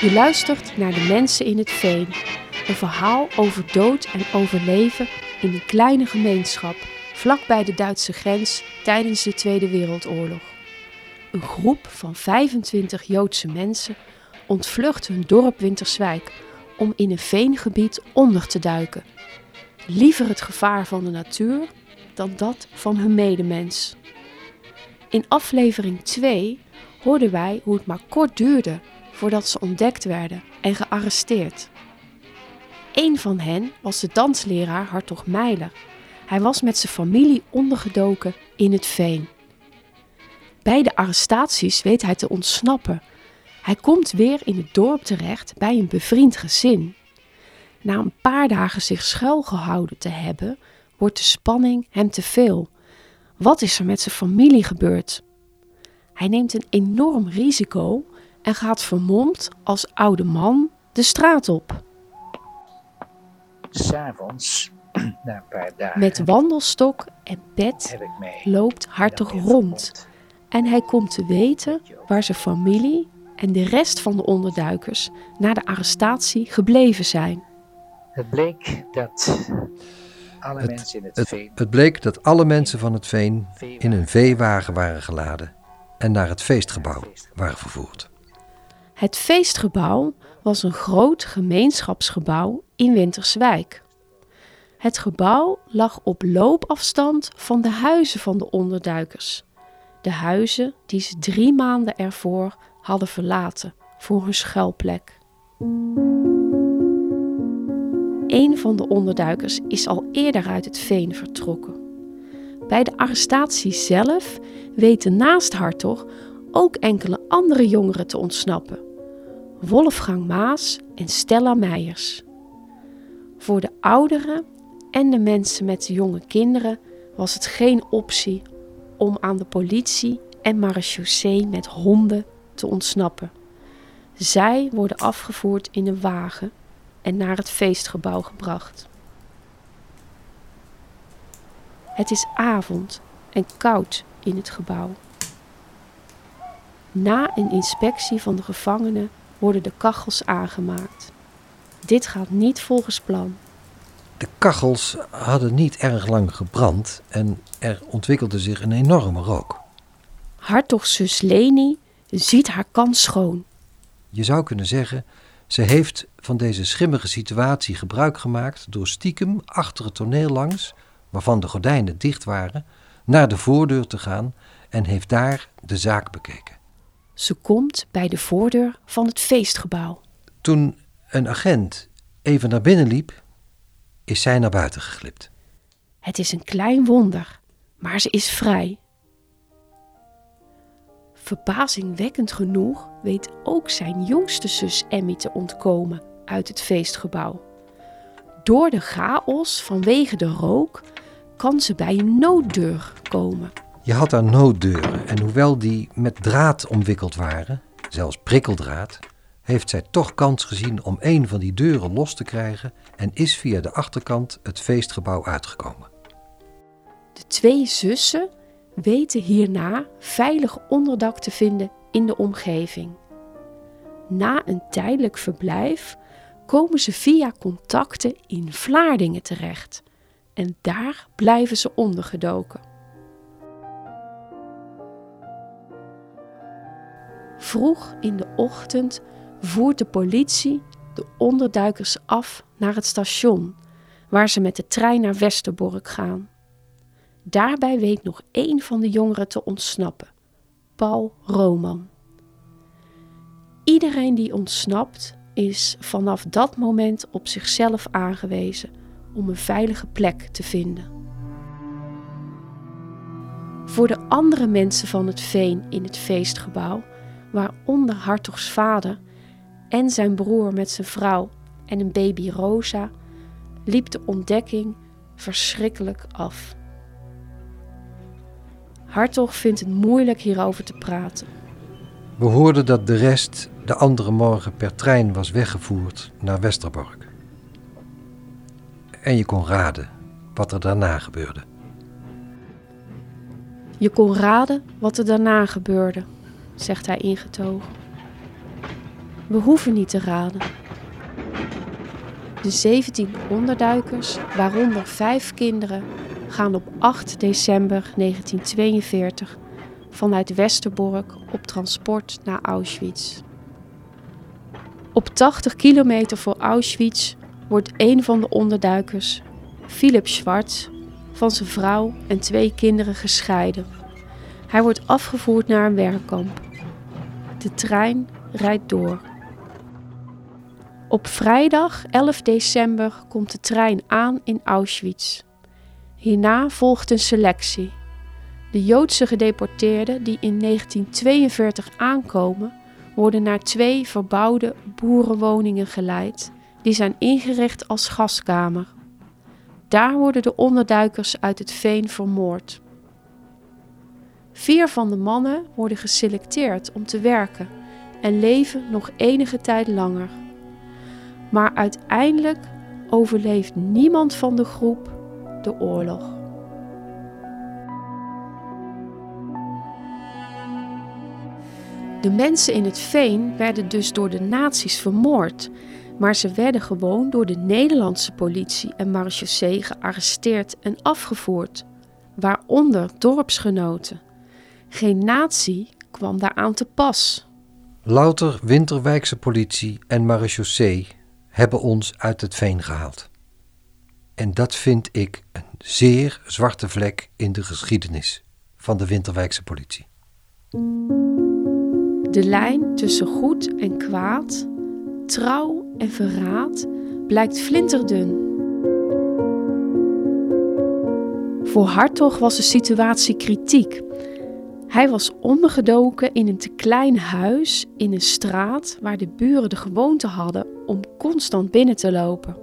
Je luistert naar De Mensen in het Veen. Een verhaal over dood en overleven in een kleine gemeenschap vlakbij de Duitse grens tijdens de Tweede Wereldoorlog. Een groep van 25 Joodse mensen ontvlucht hun dorp Winterswijk om in een veengebied onder te duiken. Liever het gevaar van de natuur dan dat van hun medemens. In aflevering 2 hoorden wij hoe het maar kort duurde voordat ze ontdekt werden en gearresteerd. Een van hen was de dansleraar Hartog Meiler. Hij was met zijn familie ondergedoken in het veen. Bij de arrestaties weet hij te ontsnappen. Hij komt weer in het dorp terecht bij een bevriend gezin. Na een paar dagen zich schuilgehouden te hebben, wordt de spanning hem te veel. Wat is er met zijn familie gebeurd? Hij neemt een enorm risico en gaat vermomd als oude man de straat op. S'avonds, na een paar dagen, Met wandelstok en pet loopt weer rond en hij komt te weten waar zijn familie en de rest van de onderduikers na de arrestatie gebleven zijn. Het bleek dat alle Het- mensen in het, Het, veen het bleek dat alle mensen van het veen in een veewagen waren geladen en naar het feestgebouw waren vervoerd. Het feestgebouw was een groot gemeenschapsgebouw in Winterswijk. Het gebouw lag op loopafstand van de huizen van de onderduikers. De huizen die ze drie maanden ervoor hadden verlaten voor hun schuilplek. Een van de onderduikers is al eerder uit het veen vertrokken. Bij de arrestatie zelf weten naast Hartog ook enkele andere jongeren te ontsnappen. Wolfgang Maas en Stella Meijers. Voor de ouderen en de mensen met de jonge kinderen was het geen optie om aan de politie en marechaussee met honden te ontsnappen. Zij worden afgevoerd in een wagen en naar het feestgebouw gebracht. Het is avond en koud in het gebouw. Na een inspectie van de gevangenen worden de kachels aangemaakt. Dit gaat niet volgens plan. De kachels hadden niet erg lang gebrand en er ontwikkelde zich een enorme rook. Hartogs zus Leni ziet haar kans schoon. Je zou kunnen zeggen, ze heeft van deze schimmige situatie gebruik gemaakt door stiekem achter het toneel langs, waarvan de gordijnen dicht waren, naar de voordeur te gaan en heeft daar de zaak bekeken. Ze komt bij de voordeur van het feestgebouw. Toen een agent even naar binnen liep, is zij naar buiten geglipt. Het is een klein wonder, maar ze is vrij. Verbazingwekkend genoeg weet ook zijn jongste zus Emmy te ontkomen uit het feestgebouw. Door de chaos vanwege de rook kan ze bij een nooddeur komen. Je had daar nooddeuren en hoewel die met draad omwikkeld waren, zelfs prikkeldraad, heeft zij toch kans gezien om een van die deuren los te krijgen en is via de achterkant het feestgebouw uitgekomen. De twee zussen weten hierna veilig onderdak te vinden in de omgeving. Na een tijdelijk verblijf komen ze via contacten in Vlaardingen terecht en daar blijven ze ondergedoken. Vroeg in de ochtend voert de politie de onderduikers af naar het station, waar ze met de trein naar Westerbork gaan. Daarbij weet nog één van de jongeren te ontsnappen, Paul Roman. Iedereen die ontsnapt is vanaf dat moment op zichzelf aangewezen om een veilige plek te vinden. Voor de andere mensen van het veen in het feestgebouw, waaronder Hartogs vader en zijn broer met zijn vrouw en een baby Rosa, liep de ontdekking verschrikkelijk af. Hartog vindt het moeilijk hierover te praten. We hoorden dat de rest de andere morgen per trein was weggevoerd naar Westerbork. En je kon raden wat er daarna gebeurde. Je kon raden wat er daarna gebeurde, zegt hij ingetogen. We hoeven niet te raden. De 17 onderduikers, waaronder vijf kinderen, gaan op 8 december 1942 vanuit Westerbork op transport naar Auschwitz. Op 80 kilometer voor Auschwitz wordt een van de onderduikers, Philip Schwartz, van zijn vrouw en twee kinderen gescheiden. Hij wordt afgevoerd naar een werkkamp. De trein rijdt door. Op vrijdag 11 december komt de trein aan in Auschwitz. Hierna volgt een selectie. De Joodse gedeporteerden die in 1942 aankomen, worden naar twee verbouwde boerenwoningen geleid, die zijn ingericht als gaskamer. Daar worden de onderduikers uit het veen vermoord. Vier van de mannen worden geselecteerd om te werken en leven nog enige tijd langer. Maar uiteindelijk overleeft niemand van de groep de oorlog. De mensen in het veen werden dus door de nazi's vermoord, maar ze werden gewoon door de Nederlandse politie en marechaussee gearresteerd en afgevoerd, waaronder dorpsgenoten. Geen nazi kwam daaraan te pas. Louter Winterwijkse politie en marechaussee hebben ons uit het veen gehaald. En dat vind ik een zeer zwarte vlek in de geschiedenis van de Winterwijkse politie. De lijn tussen goed en kwaad, trouw en verraad blijkt flinterdun. Voor Hartog was de situatie kritiek. Hij was ondergedoken in een te klein huis in een straat waar de buren de gewoonte hadden om constant binnen te lopen.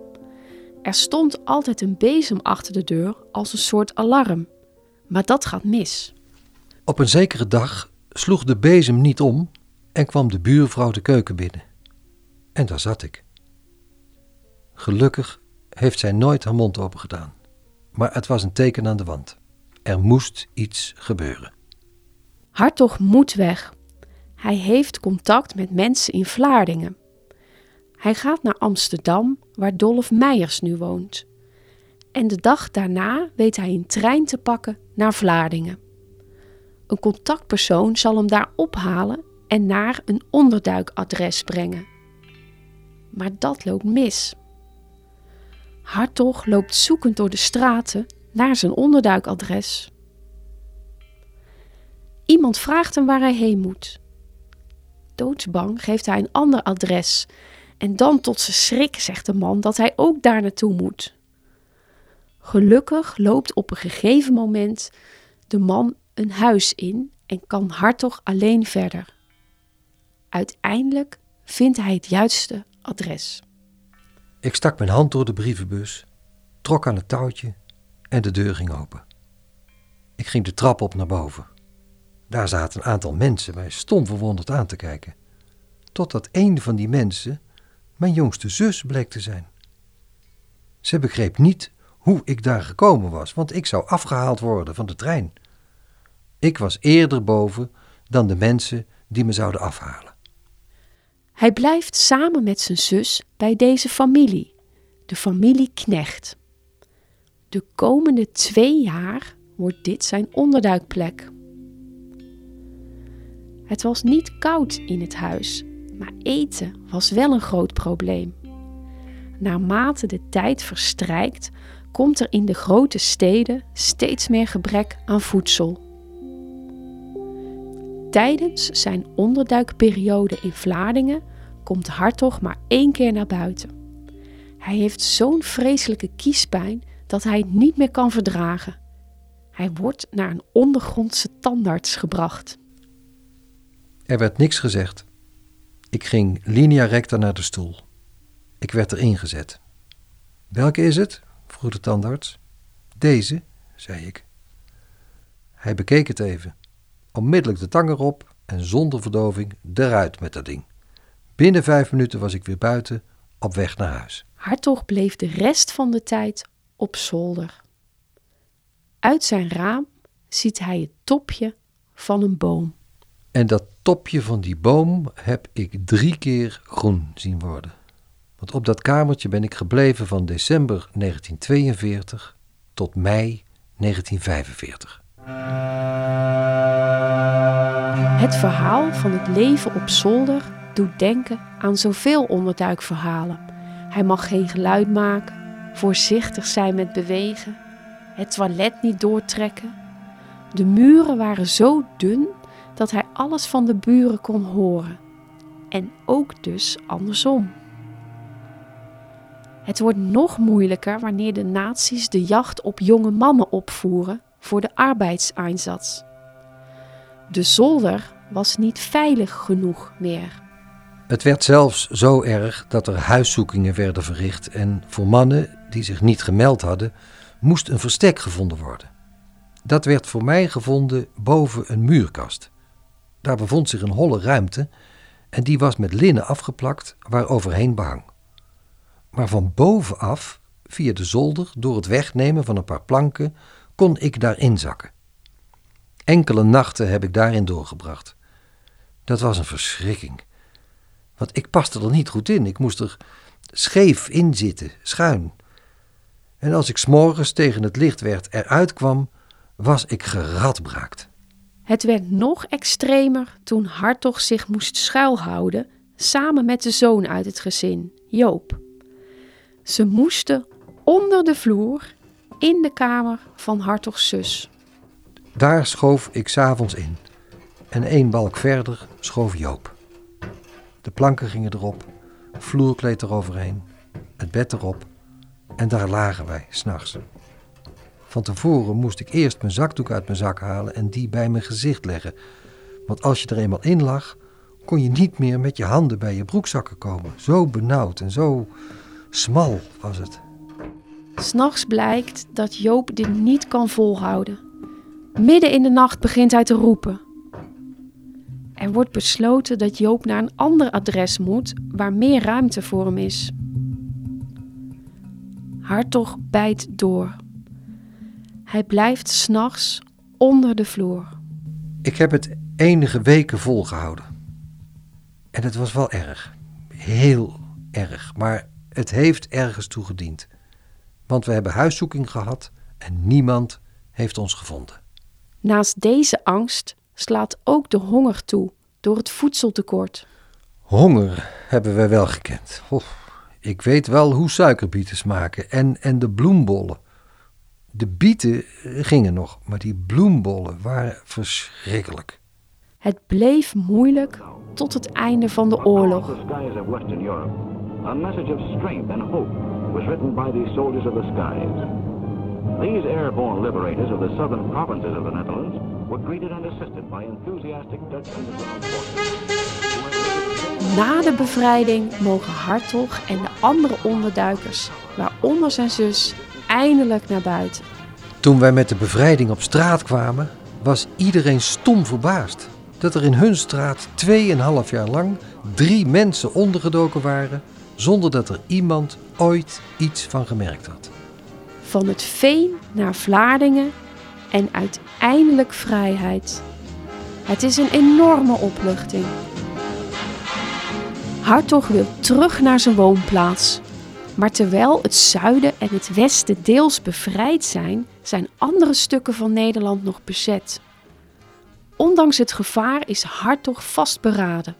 Er stond altijd een bezem achter de deur als een soort alarm. Maar dat gaat mis. Op een zekere dag sloeg de bezem niet om en kwam de buurvrouw de keuken binnen. En daar zat ik. Gelukkig heeft zij nooit haar mond open gedaan, maar het was een teken aan de wand. Er moest iets gebeuren. Hartog moet weg. Hij heeft contact met mensen in Vlaardingen. Hij gaat naar Amsterdam, waar Dolf Meijers nu woont. En de dag daarna weet hij een trein te pakken naar Vlaardingen. Een contactpersoon zal hem daar ophalen en naar een onderduikadres brengen. Maar dat loopt mis. Hartog loopt zoekend door de straten naar zijn onderduikadres. Iemand vraagt hem waar hij heen moet. Doodsbang geeft hij een ander adres en dan tot zijn schrik zegt de man dat hij ook daar naartoe moet. Gelukkig loopt op een gegeven moment de man een huis in en kan Hartog alleen verder. Uiteindelijk vindt hij het juiste adres. Ik stak mijn hand door de brievenbus, trok aan het touwtje en de deur ging open. Ik ging de trap op naar boven. Daar zaten een aantal mensen mij stom verwonderd aan te kijken. Totdat een van die mensen mijn jongste zus bleek te zijn. Ze begreep niet hoe ik daar gekomen was, want ik zou afgehaald worden van de trein. Ik was eerder boven dan de mensen die me zouden afhalen. Hij blijft samen met zijn zus bij deze familie, de familie Knecht. De komende twee jaar wordt dit zijn onderduikplek. Het was niet koud in het huis, maar eten was wel een groot probleem. Naarmate de tijd verstrijkt, komt er in de grote steden steeds meer gebrek aan voedsel. Tijdens zijn onderduikperiode in Vlaardingen komt Hartog maar één keer naar buiten. Hij heeft zo'n vreselijke kiespijn dat hij het niet meer kan verdragen. Hij wordt naar een ondergrondse tandarts gebracht. Er werd niks gezegd. Ik ging linea recta naar de stoel. Ik werd erin gezet. Welke is het? vroeg de tandarts. Deze, zei ik. Hij bekeek het even. Onmiddellijk de tang erop en zonder verdoving eruit met dat ding. Binnen vijf minuten was ik weer buiten, op weg naar huis. Hartog bleef de rest van de tijd op zolder. Uit zijn raam ziet hij het topje van een boom. En dat topje van die boom heb ik drie keer groen zien worden. Want op dat kamertje ben ik gebleven van december 1942 tot mei 1945. Het verhaal van het leven op zolder doet denken aan zoveel onderduikverhalen. Hij mag geen geluid maken, voorzichtig zijn met bewegen, het toilet niet doortrekken. De muren waren zo dun dat hij alles van de buren kon horen. En ook dus andersom. Het wordt nog moeilijker wanneer de nazi's de jacht op jonge mannen opvoeren voor de arbeidseinsatz. De zolder was niet veilig genoeg meer. Het werd zelfs zo erg dat er huiszoekingen werden verricht en voor mannen die zich niet gemeld hadden, moest een verstek gevonden worden. Dat werd voor mij gevonden boven een muurkast. Daar bevond zich een holle ruimte en die was met linnen afgeplakt waar overheen behang. Maar van bovenaf, via de zolder, door het wegnemen van een paar planken, kon ik daarin zakken. Enkele nachten heb ik daarin doorgebracht. Dat was een verschrikking. Want ik paste er niet goed in. Ik moest er scheef in zitten, schuin. En als ik s'morgens tegen het licht werd eruit kwam, was ik geradbraakt. Het werd nog extremer toen Hartog zich moest schuilhouden samen met de zoon uit het gezin, Joop. Ze moesten onder de vloer in de kamer van Hartogs zus. Daar schoof ik s'avonds in. En één balk verder schoof Joop. De planken gingen erop, vloerkleed eroverheen, het bed erop. En daar lagen wij, s'nachts. Van tevoren moest ik eerst mijn zakdoek uit mijn zak halen en die bij mijn gezicht leggen. Want als je er eenmaal in lag, kon je niet meer met je handen bij je broekzakken komen. Zo benauwd en zo smal was het. S'nachts blijkt dat Joop dit niet kan volhouden. Midden in de nacht begint hij te roepen. Er wordt besloten dat Joop naar een ander adres moet waar meer ruimte voor hem is. Hartog bijt door. Hij blijft s'nachts onder de vloer. Ik heb het enige weken volgehouden. En het was wel erg. Heel erg. Maar het heeft ergens toe gediend. Want we hebben huiszoeking gehad en niemand heeft ons gevonden. Naast deze angst slaat ook de honger toe door het voedseltekort. Honger hebben we wel gekend. ik weet wel hoe suikerbieten smaken en, en de bloembollen. De bieten gingen nog, maar die bloembollen waren verschrikkelijk. Het bleef moeilijk tot het einde van de oorlog. A message of strength and hope was written by these soldiers of the skies. These airborne liberators of the southern provinces of the Netherlands were greeted and assisted by enthusiastic Dutch underground forces. Na de bevrijding mogen Hartog en de andere onderduikers, waaronder zijn zus, eindelijk naar buiten. Toen wij met de bevrijding op straat kwamen, was iedereen stom verbaasd dat er in hun straat 2,5 jaar lang drie mensen ondergedoken waren zonder dat er iemand ooit iets van gemerkt had. Van het veen naar Vlaardingen en uiteindelijk vrijheid. Het is een enorme opluchting. Hartog wil terug naar zijn woonplaats. Maar terwijl het zuiden en het westen deels bevrijd zijn, zijn andere stukken van Nederland nog bezet. Ondanks het gevaar is Hartog vastberaden.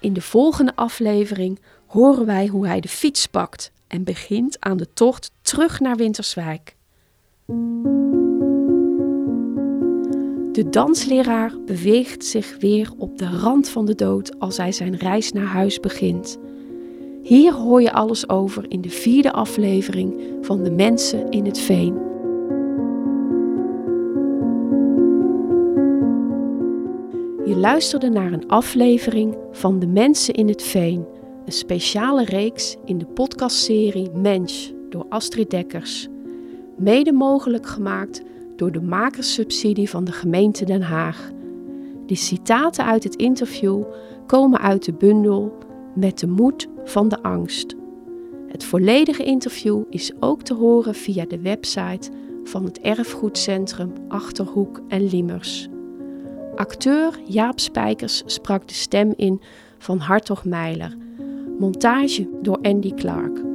In de volgende aflevering horen wij hoe hij de fiets pakt en begint aan de tocht terug naar Winterswijk. De dansleraar beweegt zich weer op de rand van de dood als hij zijn reis naar huis begint. Hier hoor je alles over in de vierde aflevering van De Mensen in het Veen. Je luisterde naar een aflevering van De Mensen in het Veen een speciale reeks in de podcastserie Mensch door Astrid Dekkers. Mede mogelijk gemaakt door de makerssubsidie van de gemeente Den Haag. De citaten uit het interview komen uit de bundel Met de moed van de angst. Het volledige interview is ook te horen via de website van het erfgoedcentrum Achterhoek en Liemers. Acteur Jaap Spijkers sprak de stem in van Hartog Meiler. Montage door Andy Clark.